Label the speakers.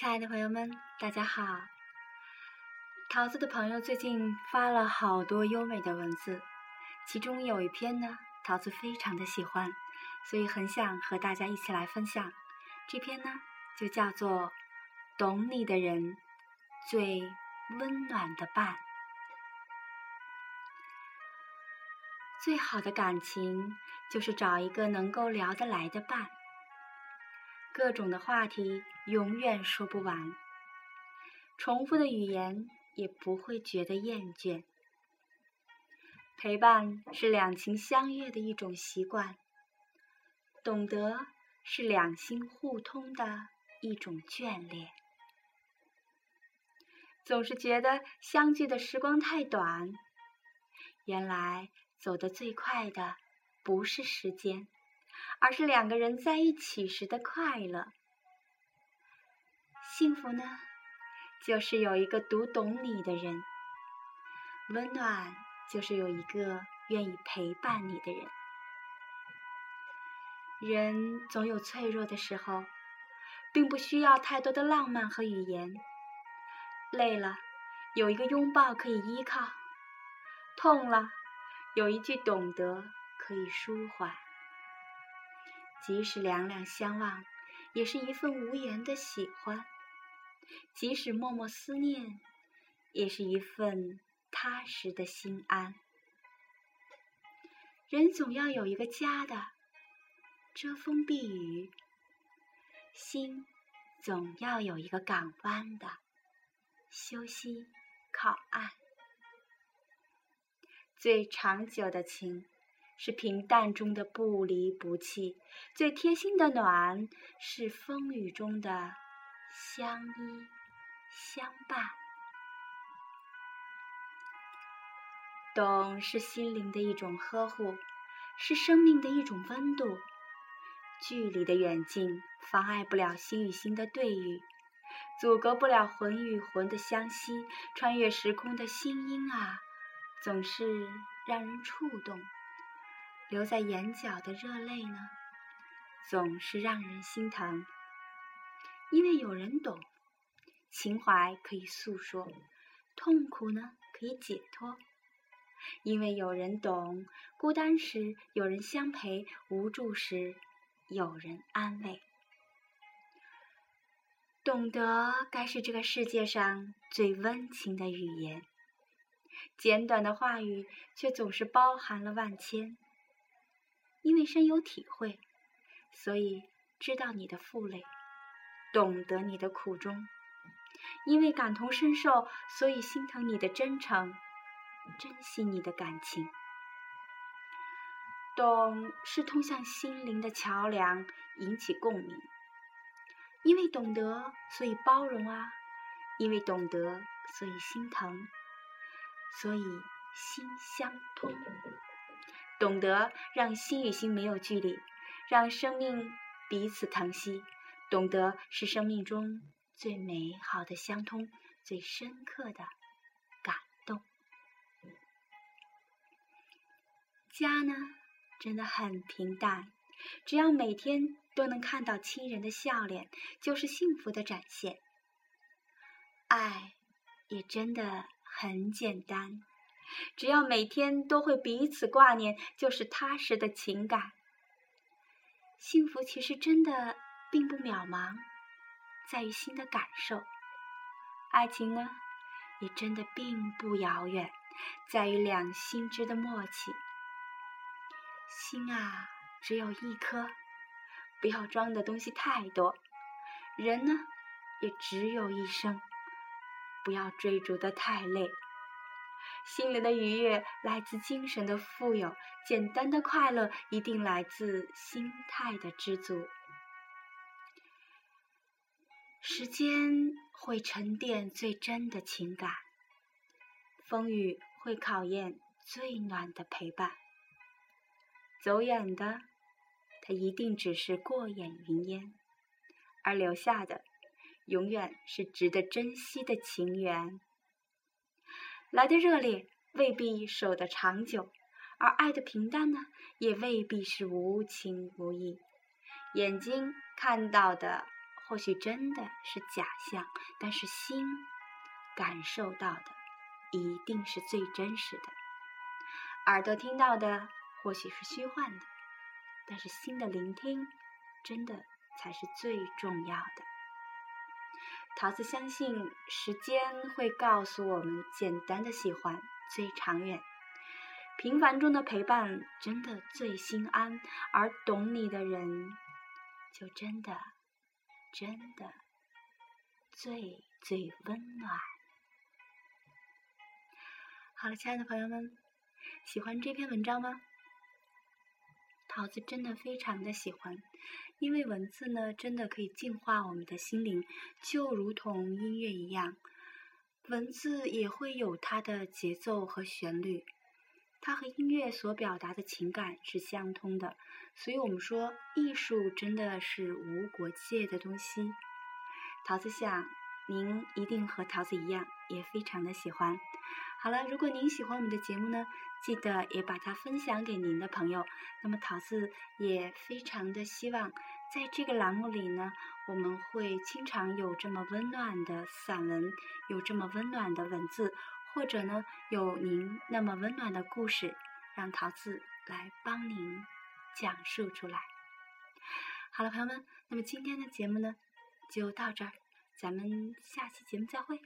Speaker 1: 亲爱的朋友们，大家好！桃子的朋友最近发了好多优美的文字，其中有一篇呢，桃子非常的喜欢，所以很想和大家一起来分享。这篇呢，就叫做《懂你的人最温暖的伴》。最好的感情就是找一个能够聊得来的伴。各种的话题永远说不完，重复的语言也不会觉得厌倦。陪伴是两情相悦的一种习惯，懂得是两心互通的一种眷恋。总是觉得相聚的时光太短，原来走得最快的不是时间。而是两个人在一起时的快乐。幸福呢，就是有一个读懂你的人；温暖，就是有一个愿意陪伴你的人。人总有脆弱的时候，并不需要太多的浪漫和语言。累了，有一个拥抱可以依靠；痛了，有一句懂得可以舒缓。即使两两相望，也是一份无言的喜欢；即使默默思念，也是一份踏实的心安。人总要有一个家的，遮风避雨；心总要有一个港湾的，休息靠岸。最长久的情。是平淡中的不离不弃，最贴心的暖是风雨中的相依相伴。懂是心灵的一种呵护，是生命的一种温度。距离的远近妨碍不了心与心的对语，阻隔不了魂与魂的相吸。穿越时空的心音啊，总是让人触动。留在眼角的热泪呢，总是让人心疼。因为有人懂，情怀可以诉说，痛苦呢可以解脱。因为有人懂，孤单时有人相陪，无助时有人安慰。懂得该是这个世界上最温情的语言，简短的话语却总是包含了万千。因为深有体会，所以知道你的负累，懂得你的苦衷；因为感同身受，所以心疼你的真诚，珍惜你的感情。懂是通向心灵的桥梁，引起共鸣。因为懂得，所以包容啊；因为懂得，所以心疼，所以心相通。懂得让心与心没有距离，让生命彼此疼惜。懂得是生命中最美好的相通，最深刻的感动。家呢，真的很平淡，只要每天都能看到亲人的笑脸，就是幸福的展现。爱也真的很简单。只要每天都会彼此挂念，就是踏实的情感。幸福其实真的并不渺茫，在于心的感受。爱情呢，也真的并不遥远，在于两心之的默契。心啊，只有一颗，不要装的东西太多。人呢，也只有一生，不要追逐的太累。心灵的愉悦来自精神的富有，简单的快乐一定来自心态的知足。时间会沉淀最真的情感，风雨会考验最暖的陪伴。走远的，它一定只是过眼云烟，而留下的，永远是值得珍惜的情缘。来的热烈未必守得长久，而爱的平淡呢，也未必是无情无义。眼睛看到的或许真的是假象，但是心感受到的一定是最真实的。耳朵听到的或许是虚幻的，但是心的聆听，真的才是最重要的。桃子相信，时间会告诉我们，简单的喜欢最长远，平凡中的陪伴真的最心安，而懂你的人，就真的。真的最最温暖。好了，亲爱的朋友们，喜欢这篇文章吗？桃子真的非常的喜欢，因为文字呢，真的可以净化我们的心灵，就如同音乐一样，文字也会有它的节奏和旋律。它和音乐所表达的情感是相通的，所以我们说艺术真的是无国界的东西。桃子想，您一定和桃子一样，也非常的喜欢。好了，如果您喜欢我们的节目呢，记得也把它分享给您的朋友。那么桃子也非常的希望，在这个栏目里呢，我们会经常有这么温暖的散文，有这么温暖的文字。或者呢，有您那么温暖的故事，让桃子来帮您讲述出来。好了，朋友们，那么今天的节目呢，就到这儿，咱们下期节目再会。